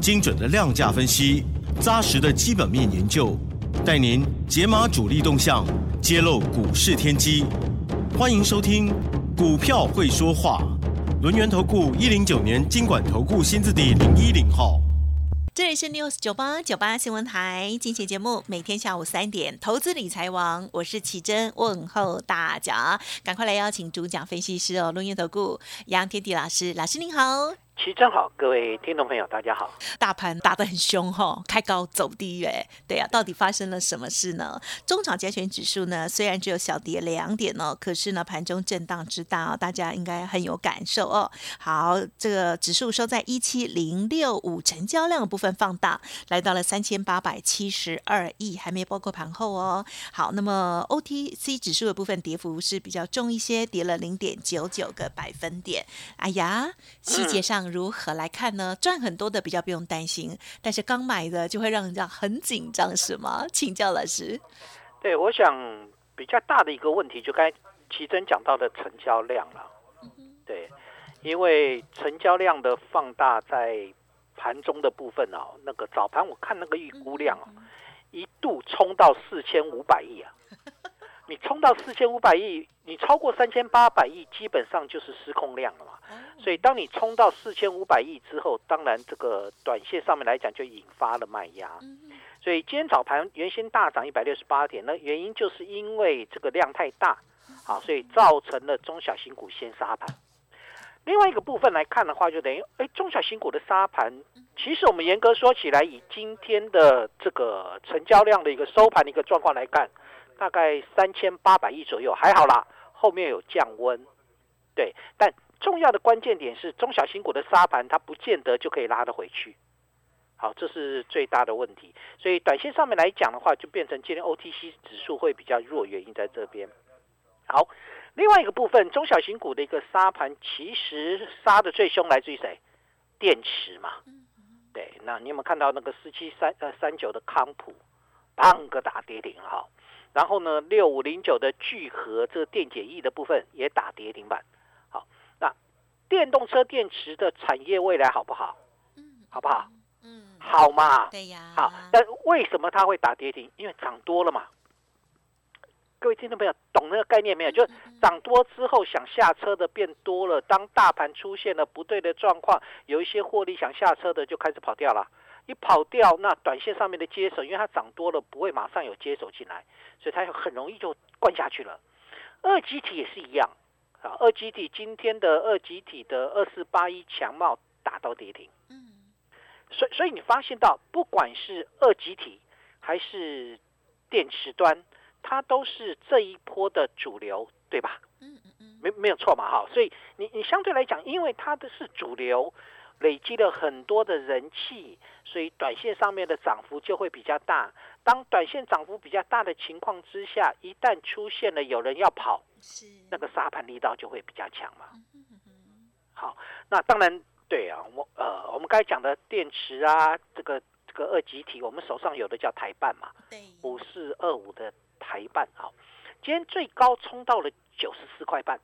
精准的量价分析，扎实的基本面研究，带您解码主力动向，揭露股市天机。欢迎收听《股票会说话》，轮源投顾一零九年经管投顾新字第零一零号。这里是 News 九八九八新闻台，今天节目每天下午三点，投资理财王，我是奇珍，问候大家，赶快来邀请主讲分析师哦，轮源投顾杨天地老师，老师您好。齐正好，各位听众朋友，大家好。大盘打得很凶哈，开高走低耶。对呀，到底发生了什么事呢？中场加权指数呢，虽然只有小跌两点哦，可是呢，盘中震荡之大，大家应该很有感受哦。好，这个指数收在一七零六五，成交量的部分放大，来到了三千八百七十二亿，还没包括盘后哦。好，那么 OTC 指数的部分跌幅是比较重一些，跌了零点九九个百分点。哎呀，细节上。如何来看呢？赚很多的比较不用担心，但是刚买的就会让人家很紧张，是吗？请教老师。对，我想比较大的一个问题，就该奇珍讲到的成交量了。对，因为成交量的放大在盘中的部分哦，那个早盘我看那个预估量哦，一度冲到四千五百亿啊。你冲到四千五百亿，你超过三千八百亿，基本上就是失控量了嘛。所以，当你冲到四千五百亿之后，当然这个短线上面来讲就引发了卖压。所以今天早盘原先大涨一百六十八点，那原因就是因为这个量太大，好，所以造成了中小型股先杀盘。另外一个部分来看的话，就等于，哎，中小型股的杀盘，其实我们严格说起来，以今天的这个成交量的一个收盘的一个状况来看。大概三千八百亿左右，还好啦，后面有降温，对。但重要的关键点是，中小新股的沙盘它不见得就可以拉得回去，好，这是最大的问题。所以短线上面来讲的话，就变成今天 OTC 指数会比较弱，原因在这边。好，另外一个部分，中小型股的一个沙盘，其实杀的最凶来自于谁？电池嘛，对。那你有没有看到那个四七三呃三九的康普，砰个打跌停哈？然后呢，六五零九的聚合这个电解液的部分也打跌停板。好，那电动车电池的产业未来好不好？嗯，好不好？嗯，好嘛。对呀。好，但为什么它会打跌停？因为涨多了嘛。各位听众朋友，懂那个概念没有？就是涨多之后想下车的变多了，当大盘出现了不对的状况，有一些获利想下车的就开始跑掉了。一跑掉，那短线上面的接手，因为它涨多了，不会马上有接手进来，所以它很容易就灌下去了。二集体也是一样，啊，二集体今天的二集体的二四八一强茂打到跌停，嗯，所以所以你发现到，不管是二集体还是电池端，它都是这一波的主流，对吧？嗯嗯嗯，没没有错嘛，哈，所以你你相对来讲，因为它的是主流。累积了很多的人气，所以短线上面的涨幅就会比较大。当短线涨幅比较大的情况之下，一旦出现了有人要跑，是那个沙盘力道就会比较强嘛。好，那当然对啊，我呃，我们刚才讲的电池啊，这个这个二级体，我们手上有的叫台半嘛，对，五四二五的台半好，今天最高冲到了九十四块半。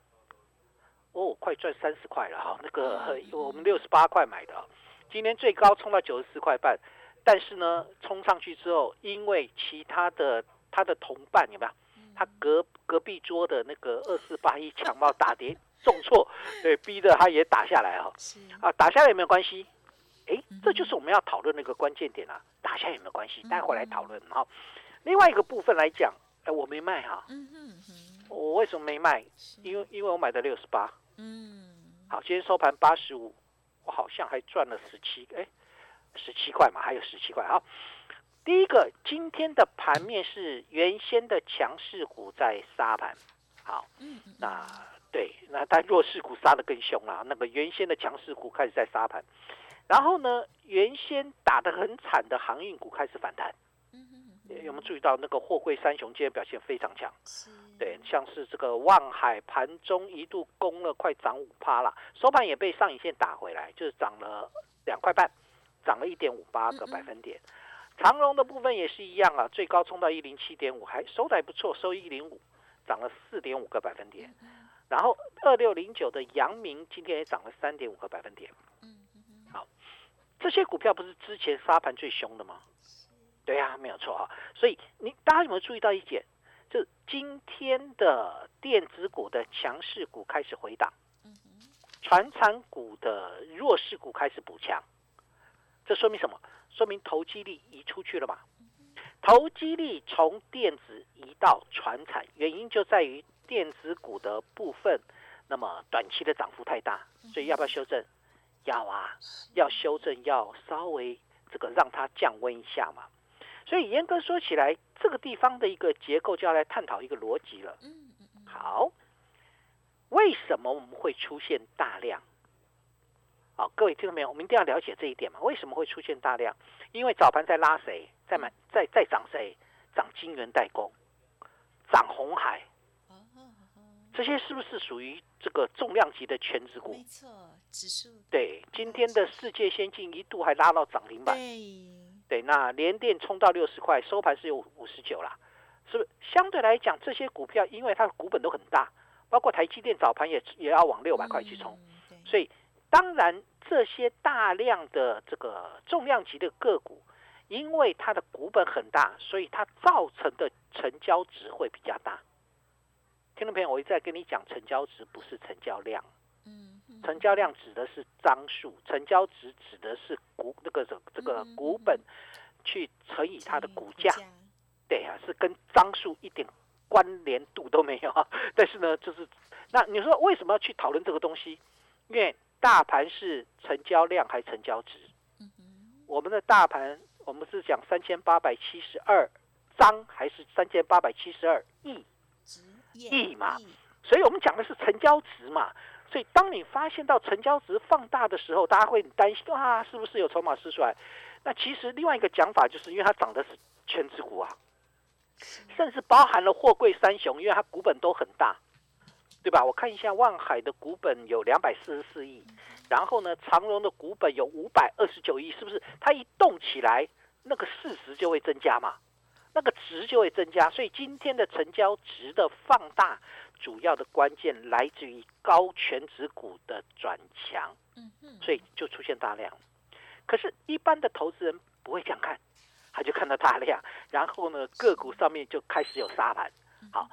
哦，快赚三十块了哈！那个我们六十八块买的，今天最高冲到九十四块半，但是呢，冲上去之后，因为其他的他的同伴有没有？他隔隔壁桌的那个二四八一强暴打跌重挫，对，逼得他也打下来哈。啊，打下来有没有关系？哎，这就是我们要讨论那个关键点啊！打下有没有关系？待会来讨论哈。另外一个部分来讲，哎，我没卖哈。嗯我为什么没卖？因为因为我买的六十八。嗯，好，今天收盘八十五，我好像还赚了十七，哎，十七块嘛，还有十七块。好，第一个，今天的盘面是原先的强势股在杀盘，好，嗯，那对，那但弱势股杀的更凶了，那个原先的强势股开始在杀盘。然后呢，原先打的很惨的航运股开始反弹。有没有注意到那个货柜三雄今天表现非常强？对，像是这个望海盘中一度攻了快涨五趴了，收盘也被上影线打回来，就是涨了两块半，涨了一点五八个百分点。长荣的部分也是一样啊，最高冲到一零七点五，还收的还不错，收一零五，涨了四点五个百分点。然后二六零九的阳明今天也涨了三点五个百分点。好，这些股票不是之前沙盘最凶的吗？对呀，没有错啊。所以你大家有没有注意到一点？就今天的电子股的强势股开始回档，传产股的弱势股开始补强。这说明什么？说明投机力移出去了嘛？投机力从电子移到传产，原因就在于电子股的部分，那么短期的涨幅太大，所以要不要修正？要啊，要修正，要稍微这个让它降温一下嘛。所以严格说起来，这个地方的一个结构就要来探讨一个逻辑了。好，为什么我们会出现大量？好，各位听到没有？我们一定要了解这一点嘛。为什么会出现大量？因为早盘在拉谁，在买，在在涨谁？涨金元代工，涨红海。这些是不是属于这个重量级的全指股？没错，指数。对，今天的世界先进一度还拉到涨停板。对，那连电冲到六十块，收盘是有五十九啦，是不是？相对来讲，这些股票因为它的股本都很大，包括台积电早盘也也要往六百块去冲，所以当然这些大量的这个重量级的个股，因为它的股本很大，所以它造成的成交值会比较大。听众朋友，我一再跟你讲，成交值不是成交量。成交量指的是张数，成交值指的是股那个这这个股本去乘以它的股价，对啊，是跟张数一点关联度都没有啊。但是呢，就是那你说为什么要去讨论这个东西？因为大盘是成交量还是成交值？我们的大盘我们是讲三千八百七十二张还是三千八百七十二亿亿嘛？所以我们讲的是成交值嘛。所以，当你发现到成交值放大的时候，大家会很担心啊，是不是有筹码失出来？那其实另外一个讲法就是，因为它涨的是全指股啊，甚至包含了货柜三雄，因为它股本都很大，对吧？我看一下，万海的股本有两百四十四亿，然后呢，长荣的股本有五百二十九亿，是不是？它一动起来，那个市值就会增加嘛，那个值就会增加。所以今天的成交值的放大。主要的关键来自于高全值股的转强，嗯所以就出现大量。可是，一般的投资人不会这样看，他就看到大量，然后呢，个股上面就开始有沙盘。好，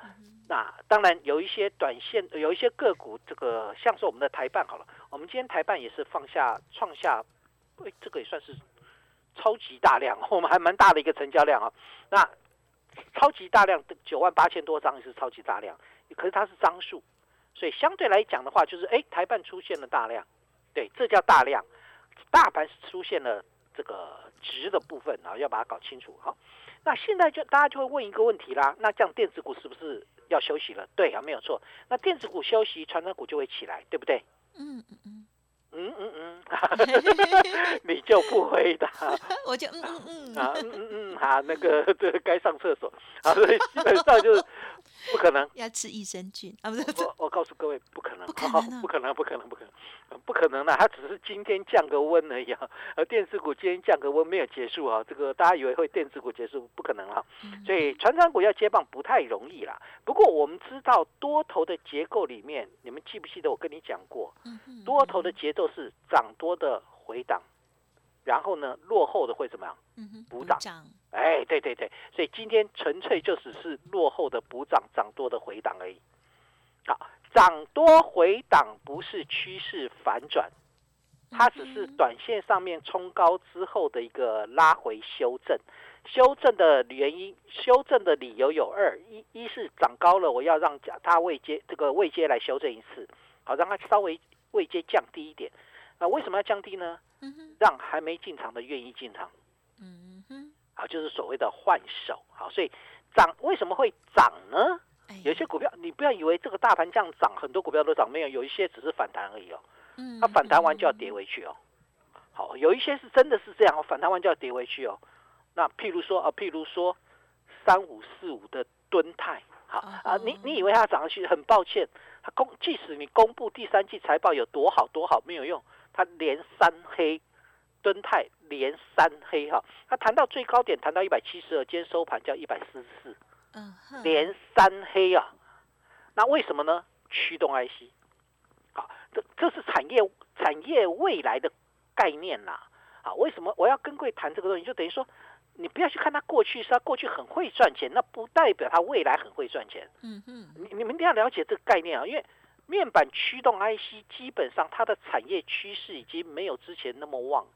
那当然有一些短线，有一些个股，这个像是我们的台办好了，我们今天台办也是放下创下，哎，这个也算是超级大量，我们还蛮大的一个成交量啊。那超级大量的九万八千多张也是超级大量。可是它是张数，所以相对来讲的话，就是哎，台办出现了大量，对，这叫大量。大盘是出现了这个值的部分啊，要把它搞清楚。好，那现在就大家就会问一个问题啦，那这样电子股是不是要休息了？对啊，没有错。那电子股休息，传统股就会起来，对不对？嗯嗯嗯。嗯嗯嗯，你就不回答，我就嗯嗯嗯。啊嗯嗯嗯好，那个这该上厕所。啊，所以基本上就是不可能。要吃益生菌。啊，不是我我告诉各位不可能，不可能，不可能，不可能，不可能，不可能的，它只是今天降个温而已啊，而电子股今天降个温没有结束啊，这个大家以为会电子股结束，不可能啊，所以船长股要接棒不太容易啦。不过我们知道多头的结构里面，你们记不记得我跟你讲过，多头的节奏。是涨多的回档，然后呢，落后的会怎么样？补涨。哎，对对对，所以今天纯粹就只是落后的补涨，涨多的回档而已。好，涨多回档不是趋势反转，它只是短线上面冲高之后的一个拉回修正。修正的原因，修正的理由有二：一，一是涨高了，我要让它未接这个未接来修正一次，好，让它稍微。位阶降低一点，那为什么要降低呢？让还没进场的愿意进场。嗯哼，好，就是所谓的换手。好，所以涨为什么会涨呢？有些股票你不要以为这个大盘这样涨，很多股票都涨，没有，有一些只是反弹而已哦。嗯，它反弹完就要跌回去哦。好，有一些是真的是这样，反弹完就要跌回去哦。那譬如说啊，譬如说三五四五的吨泰，好啊，你你以为它涨上去？很抱歉，它公即使你公布第三季财报有多好多好，没有用，它连三黑，吨泰连三黑哈，它谈到最高点谈到一百七十二，今天收盘叫一百四十四，嗯，连三黑啊。那为什么呢？驱动 IC，好，这这是产业产业未来的概念啦。啊，为什么我要跟贵谈这个东西？就等于说，你不要去看它过去是它过去很会赚钱，那不代表它未来很会赚钱。嗯哼，你你们一定要了解这个概念啊，因为面板驱动 IC 基本上它的产业趋势已经没有之前那么旺。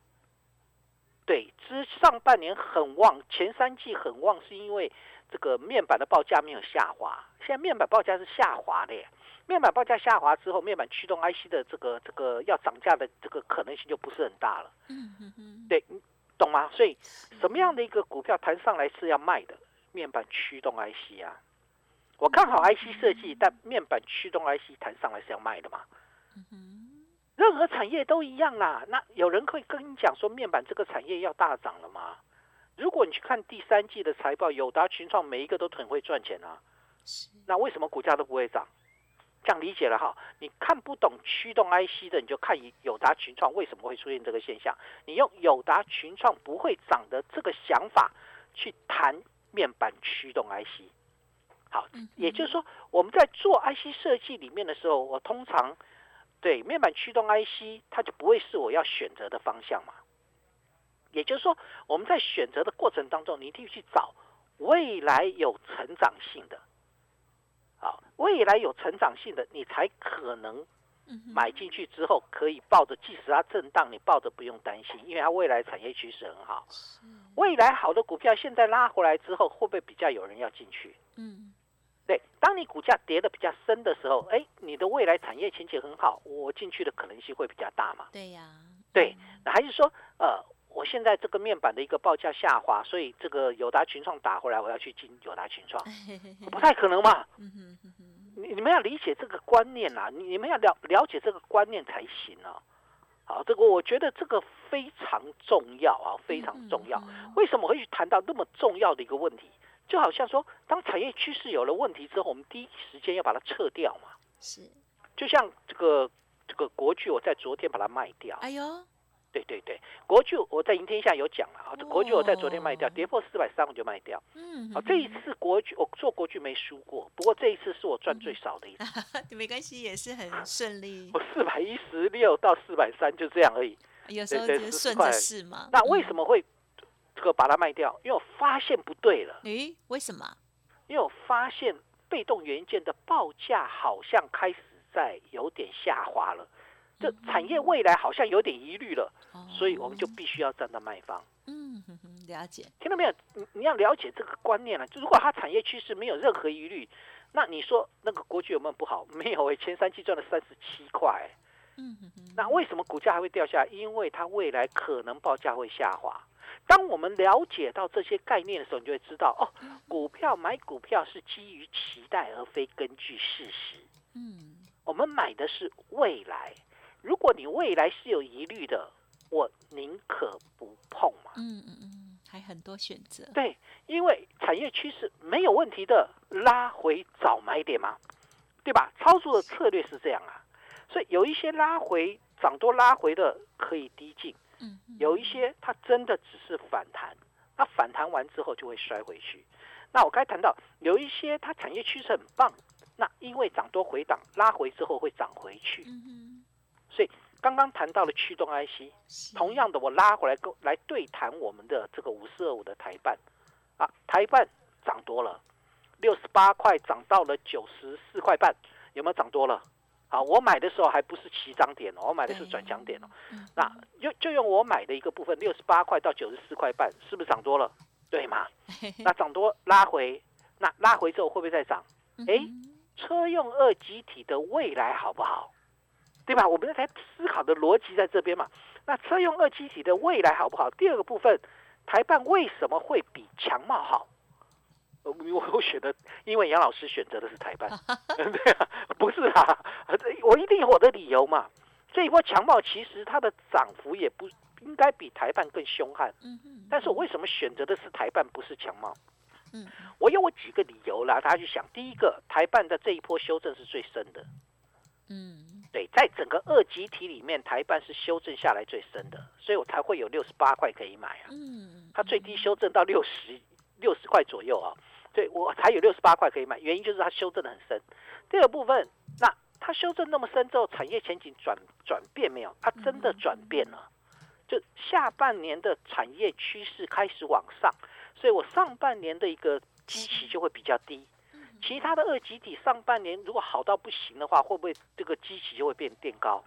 对，之上半年很旺，前三季很旺，是因为这个面板的报价没有下滑。现在面板报价是下滑的，耶，面板报价下滑之后，面板驱动 IC 的这个这个要涨价的这个可能性就不是很大了。嗯哼哼，对，懂吗？所以什么样的一个股票弹上来是要卖的？面板驱动 IC 啊，我看好 IC 设计，但面板驱动 IC 弹上来是要卖的嘛？任何产业都一样啦。那有人会跟你讲说，面板这个产业要大涨了吗？如果你去看第三季的财报，友达、群创每一个都很会赚钱啊。那为什么股价都不会涨？这样理解了哈？你看不懂驱动 IC 的，你就看友达、群创为什么会出现这个现象。你用友达、群创不会涨的这个想法去谈面板驱动 IC。好，也就是说，我们在做 IC 设计里面的时候，我通常对面板驱动 IC，它就不会是我要选择的方向嘛。也就是说，我们在选择的过程当中，你一定去找未来有成长性的。好，未来有成长性的，你才可能买进去之后可以抱着，即使它震荡，你抱着不用担心，因为它未来产业趋势很好。未来好的股票现在拉回来之后，会不会比较有人要进去？嗯，对，当你股价跌的比较深的时候，哎，你的未来产业前景很好，我进去的可能性会比较大嘛？对呀，对，那还是说，呃，我现在这个面板的一个报价下滑，所以这个友达群创打回来，我要去进友达群创，不太可能嘛？你你们要理解这个观念啦，你你们要了了解这个观念才行啊。好，这个我觉得这个非常重要啊，非常重要。为什么会去谈到那么重要的一个问题？就好像说，当产业趋势有了问题之后，我们第一时间要把它撤掉嘛。是，就像这个这个国剧，我在昨天把它卖掉。哎呦，对对对，国巨我在赢天下有讲了啊，这国巨我在昨天卖掉，跌破四百三我就卖掉。嗯，好，这一次国巨我做国巨没输过，不过这一次是我赚最少的一次。没关系，也是很顺利。我四百一十六到四百三就这样而已。有时候就顺着试嘛。那为什么会这个把它卖掉？因为我发现不对了。诶，为什么？因为我发现被动元件的报价好像开始在有点下滑了，这产业未来好像有点疑虑了，所以我们就必须要站在卖方。嗯，了解。听到没有？你你要了解这个观念了。就如果它产业趋势没有任何疑虑，那你说那个国巨有没有不好？没有诶，前三季赚了三十七块。嗯，那为什么股价还会掉下来？因为它未来可能报价会下滑。当我们了解到这些概念的时候，你就会知道哦，股票买股票是基于期待，而非根据事实。嗯，我们买的是未来。如果你未来是有疑虑的，我宁可不碰嘛。嗯嗯嗯，还很多选择。对，因为产业趋势没有问题的，拉回早买点嘛，对吧？操作的策略是这样啊。所以有一些拉回涨多拉回的可以低进，嗯，有一些它真的只是反弹，它反弹完之后就会摔回去。那我刚才谈到有一些它产业趋势很棒，那因为涨多回档拉回之后会涨回去，嗯所以刚刚谈到了驱动 IC，同样的我拉回来跟来对谈我们的这个五四二五的台办啊，台办涨多了，六十八块涨到了九十四块半，有没有涨多了？啊，我买的时候还不是起涨点哦，我买的是转强点哦。那就就用我买的一个部分，六十八块到九十四块半，是不是涨多了？对吗？那涨多拉回，那拉回之后会不会再涨？哎，车用二极体的未来好不好？对吧？我们在思考的逻辑在这边嘛。那车用二极体的未来好不好？第二个部分，台办为什么会比强茂好？我我选的，因为杨老师选择的是台办，对啊，不是啊，我一定有我的理由嘛。这一波强茂其实它的涨幅也不应该比台办更凶悍。嗯哼，但是我为什么选择的是台办，不是强茂？嗯我有我几个理由啦，大家去想。第一个，台办的这一波修正是最深的，嗯对，在整个二级体里面，台办是修正下来最深的，所以我才会有六十八块可以买啊。嗯，它最低修正到六十六十块左右啊，对我才有六十八块可以买，原因就是它修正的很深。第二部分，那它修正那么深之后，产业前景转转变没有？它真的转变了，就下半年的产业趋势开始往上，所以我上半年的一个基期就会比较低。其他的二级体上半年如果好到不行的话，会不会这个基期就会变变高？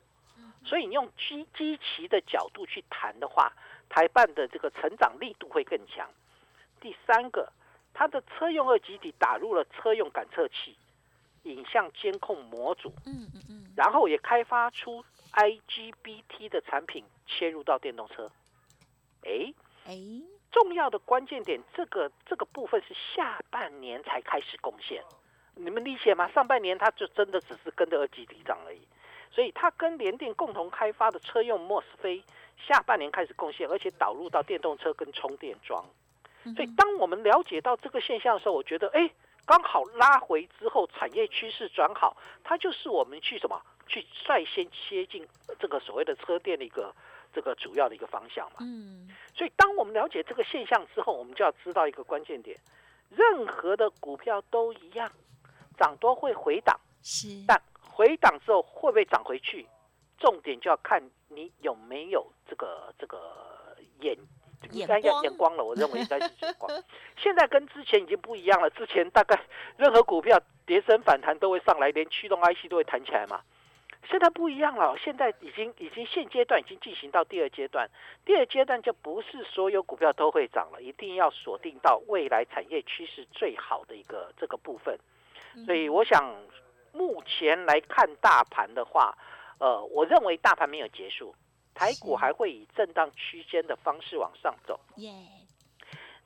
所以你用基基期的角度去谈的话，台办的这个成长力度会更强。第三个，它的车用二级体打入了车用感测器、影像监控模组，嗯嗯嗯，然后也开发出 IGBT 的产品切入到电动车。诶，哎，重要的关键点，这个这个部分是下半年才开始贡献，你们理解吗？上半年它就真的只是跟着二级提涨而已，所以它跟联电共同开发的车用 MOSFET 下半年开始贡献，而且导入到电动车跟充电桩。所以当我们了解到这个现象的时候，我觉得哎，刚好拉回之后，产业趋势转好，它就是我们去什么去率先切进这个所谓的车电的一个这个主要的一个方向嘛。嗯所以，当我们了解这个现象之后，我们就要知道一个关键点：任何的股票都一样，涨多会回档，是，但回档之后会不会涨回去？重点就要看你有没有这个这个眼，应该要眼光了。我认为应该是眼光。现在跟之前已经不一样了，之前大概任何股票跌升反弹都会上来，连驱动 IC 都会弹起来嘛。现在不一样了，现在已经已经现阶段已经进行到第二阶段，第二阶段就不是所有股票都会涨了，一定要锁定到未来产业趋势最好的一个这个部分。所以我想，目前来看大盘的话，呃，我认为大盘没有结束，台股还会以震荡区间的方式往上走，耶，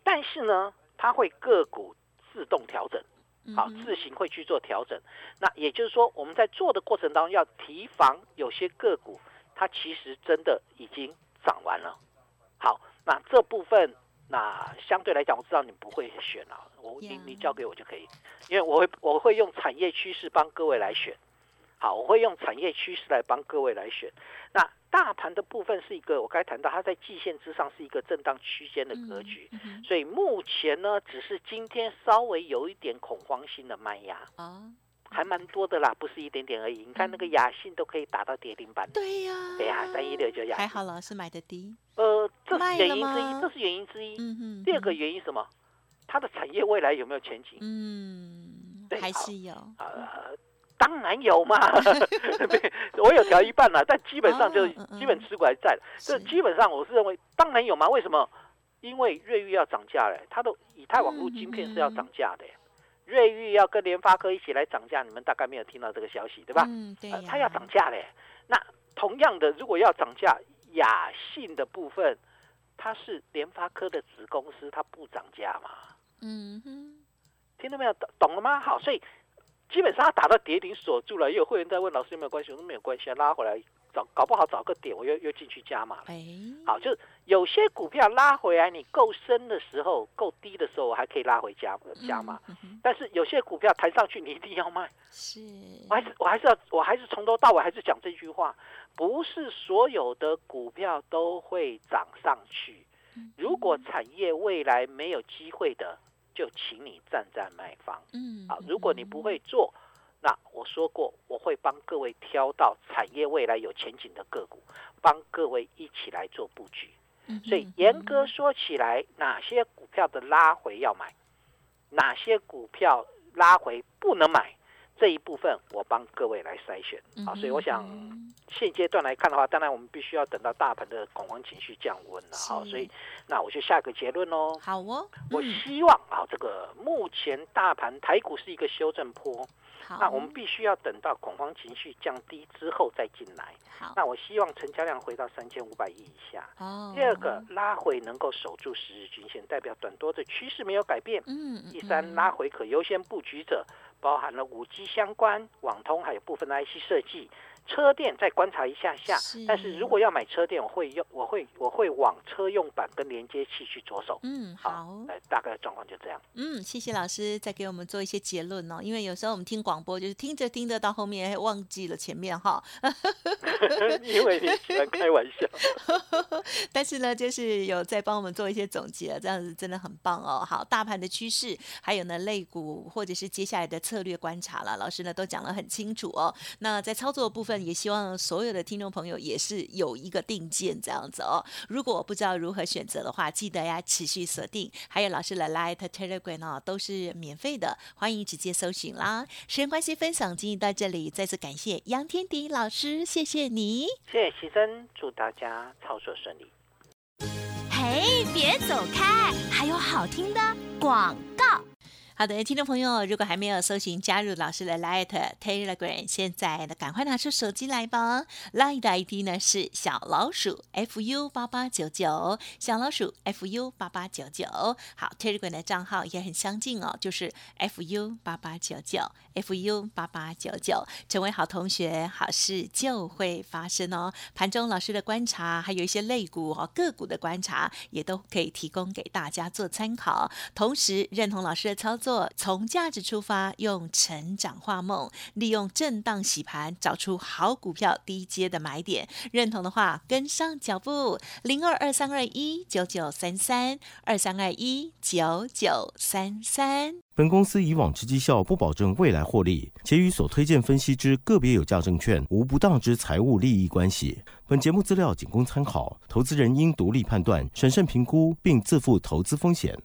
但是呢，它会个股自动调整。好，自行会去做调整。那也就是说，我们在做的过程当中要提防有些个股，它其实真的已经涨完了。好，那这部分那相对来讲，我知道你不会选了，我你你交给我就可以，因为我会我会用产业趋势帮各位来选。好，我会用产业趋势来帮各位来选。那大盘的部分是一个，我刚才谈到它在季线之上是一个震荡区间的格局。所以目前呢，只是今天稍微有一点恐慌性的卖压，啊，还蛮多的啦，不是一点点而已。你看那个雅信都可以打到跌停板，对呀，对呀，三一六就雅。还好老师买的低，呃，这是原因之一，这是原因之一。嗯哼，第二个嗯原因什么？它的产业未来有没有前景？嗯，对还是有，呃，当然有嘛，我有调一半了，但基本上就基本持股还在。这是基本上我是认为，当然有嘛。为什么？因为瑞昱要涨价嘞，它的以太网络晶片是要涨价的。瑞昱要跟联发科一起来涨价，你们大概没有听到这个消息，对吧？嗯，对它要涨价嘞。那同样的，如果要涨价，雅信的部分，它是联发科的子公司，它不涨价嘛？嗯哼，听到没有？懂懂了吗？好，所以基本上它打到跌停锁住了。也有会员在问老师有没有关系？我说没有关系啊，拉回来找，搞不好找个点我又又进去加码了。哎，好，就是有些股票拉回来，你够深的时候、够低的时候，我还可以拉回加加码。嗯哼，但是有些股票弹上去，你一定要卖。是，我还是我还是要我还是从头到尾还是讲这句话，不是所有的股票都会涨上去。如果产业未来没有机会的，就请你站在卖方。嗯，好，如果你不会做，那我说过我会帮各位挑到产业未来有前景的个股，帮各位一起来做布局。嗯，所以严格说起来，哪些股票的拉回要买，哪些股票拉回不能买，这一部分我帮各位来筛选。好，所以我想嗯现阶段来看的话，当然我们必须要等到大盘的恐慌情绪降温了。好，所以那我就下个结论喽。好哦，我嗯希望啊，这个目前大盘台股是一个修正波，好，那我们必须要等到恐慌情绪降低之后再进来。好那我希望成交量回到三千五百亿以下。哦，第二个，拉回能够守住十日均线，代表短多的趋势没有改变。嗯，嗯第三，拉回可优先布局者包含了五 G 相关、网通，还有部分的 IC 设计。车店再观察一下下是。但是如果要买车店，我会用我会我会往车用板跟连接器去着手。嗯，好，哎，大概状况就这样。嗯，谢谢老师再给我们做一些结论哦。因为有时候我们听广播，就是听着听着到后面忘记了前面哈。因为你喜欢开玩笑。但是呢，就是有在帮我们做一些总结，这样子真的很棒哦。好，大盘的趋势，还有呢，类股或者是接下来的策略观察了，老师呢都讲得很清楚哦。那在操作部分，也希望所有的听众朋友也是有一个定见这样子哦。如果不知道如何选择的话，记得呀持续锁定，还有老师的 Light Telegram 哦，都是免费的，欢迎直接搜寻啦。时间关系，分享进行到这里，再次感谢杨天迪老师，谢谢你。谢谢奇珍，祝大家操作顺利。嘿，别走开，还有好听的广告。好的，听众朋友，如果还没有搜寻加入老师的 Light Telegram，现在呢赶快拿出手机来吧。Light 的 ID 呢是小老鼠 fu 八八九九，小老鼠 fu 八八九九。好，Telegram 的账号也很相近哦，就是 fu 八八九九，fu 八八九九。成为好同学，好事就会发生哦。盘中老师的观察，还有一些类股哦个股的观察，也都可以提供给大家做参考。同时认同老师的操作。做从价值出发，用成长画梦，利用震荡洗盘，找出好股票低阶的买点。认同的话，跟上脚步，零二二三二一九九三三二三二一九九三三。本公司以往之绩效不保证未来获利，且与所推荐分析之个别有价证券无不当之财务利益关系。本节目资料仅供参考，投资人应独立判断、审慎评估，并自负投资风险。